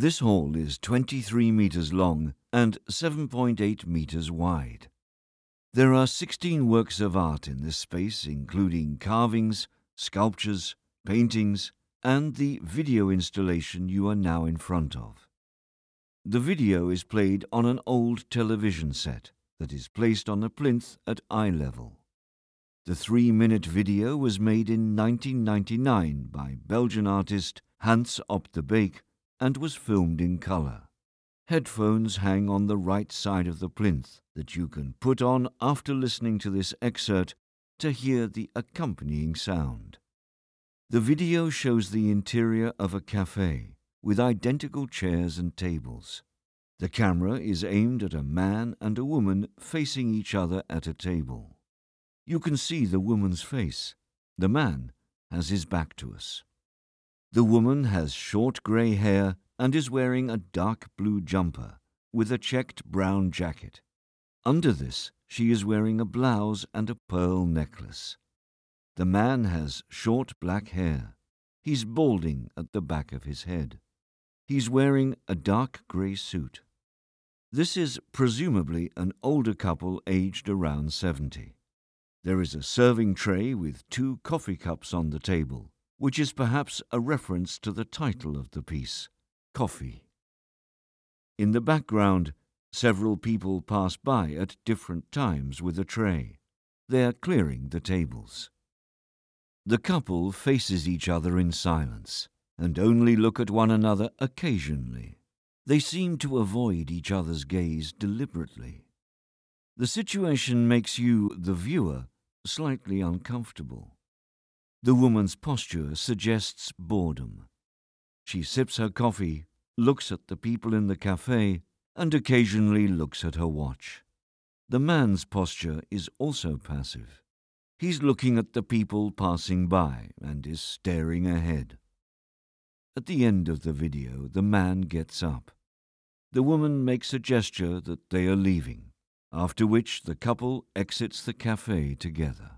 This hall is 23 meters long and 7.8 meters wide. There are 16 works of art in this space, including carvings, sculptures, paintings, and the video installation you are now in front of. The video is played on an old television set that is placed on a plinth at eye level. The three minute video was made in 1999 by Belgian artist Hans Op de Beek and was filmed in colour. Headphones hang on the right side of the plinth that you can put on after listening to this excerpt to hear the accompanying sound. The video shows the interior of a cafe with identical chairs and tables. The camera is aimed at a man and a woman facing each other at a table. You can see the woman's face. The man has his back to us. The woman has short grey hair and is wearing a dark blue jumper with a checked brown jacket. Under this, she is wearing a blouse and a pearl necklace. The man has short black hair. He's balding at the back of his head. He's wearing a dark grey suit. This is presumably an older couple aged around 70. There is a serving tray with two coffee cups on the table, which is perhaps a reference to the title of the piece, Coffee. In the background, several people pass by at different times with a tray. They are clearing the tables. The couple faces each other in silence and only look at one another occasionally. They seem to avoid each other's gaze deliberately. The situation makes you, the viewer, slightly uncomfortable. The woman's posture suggests boredom. She sips her coffee, looks at the people in the cafe, and occasionally looks at her watch. The man's posture is also passive. He's looking at the people passing by and is staring ahead. At the end of the video, the man gets up. The woman makes a gesture that they are leaving, after which the couple exits the cafe together.